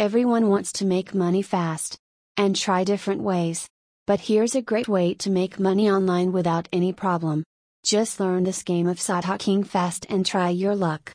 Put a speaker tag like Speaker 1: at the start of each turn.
Speaker 1: Everyone wants to make money fast. And try different ways. But here's a great way to make money online without any problem. Just learn this game of Satta king fast and try your luck.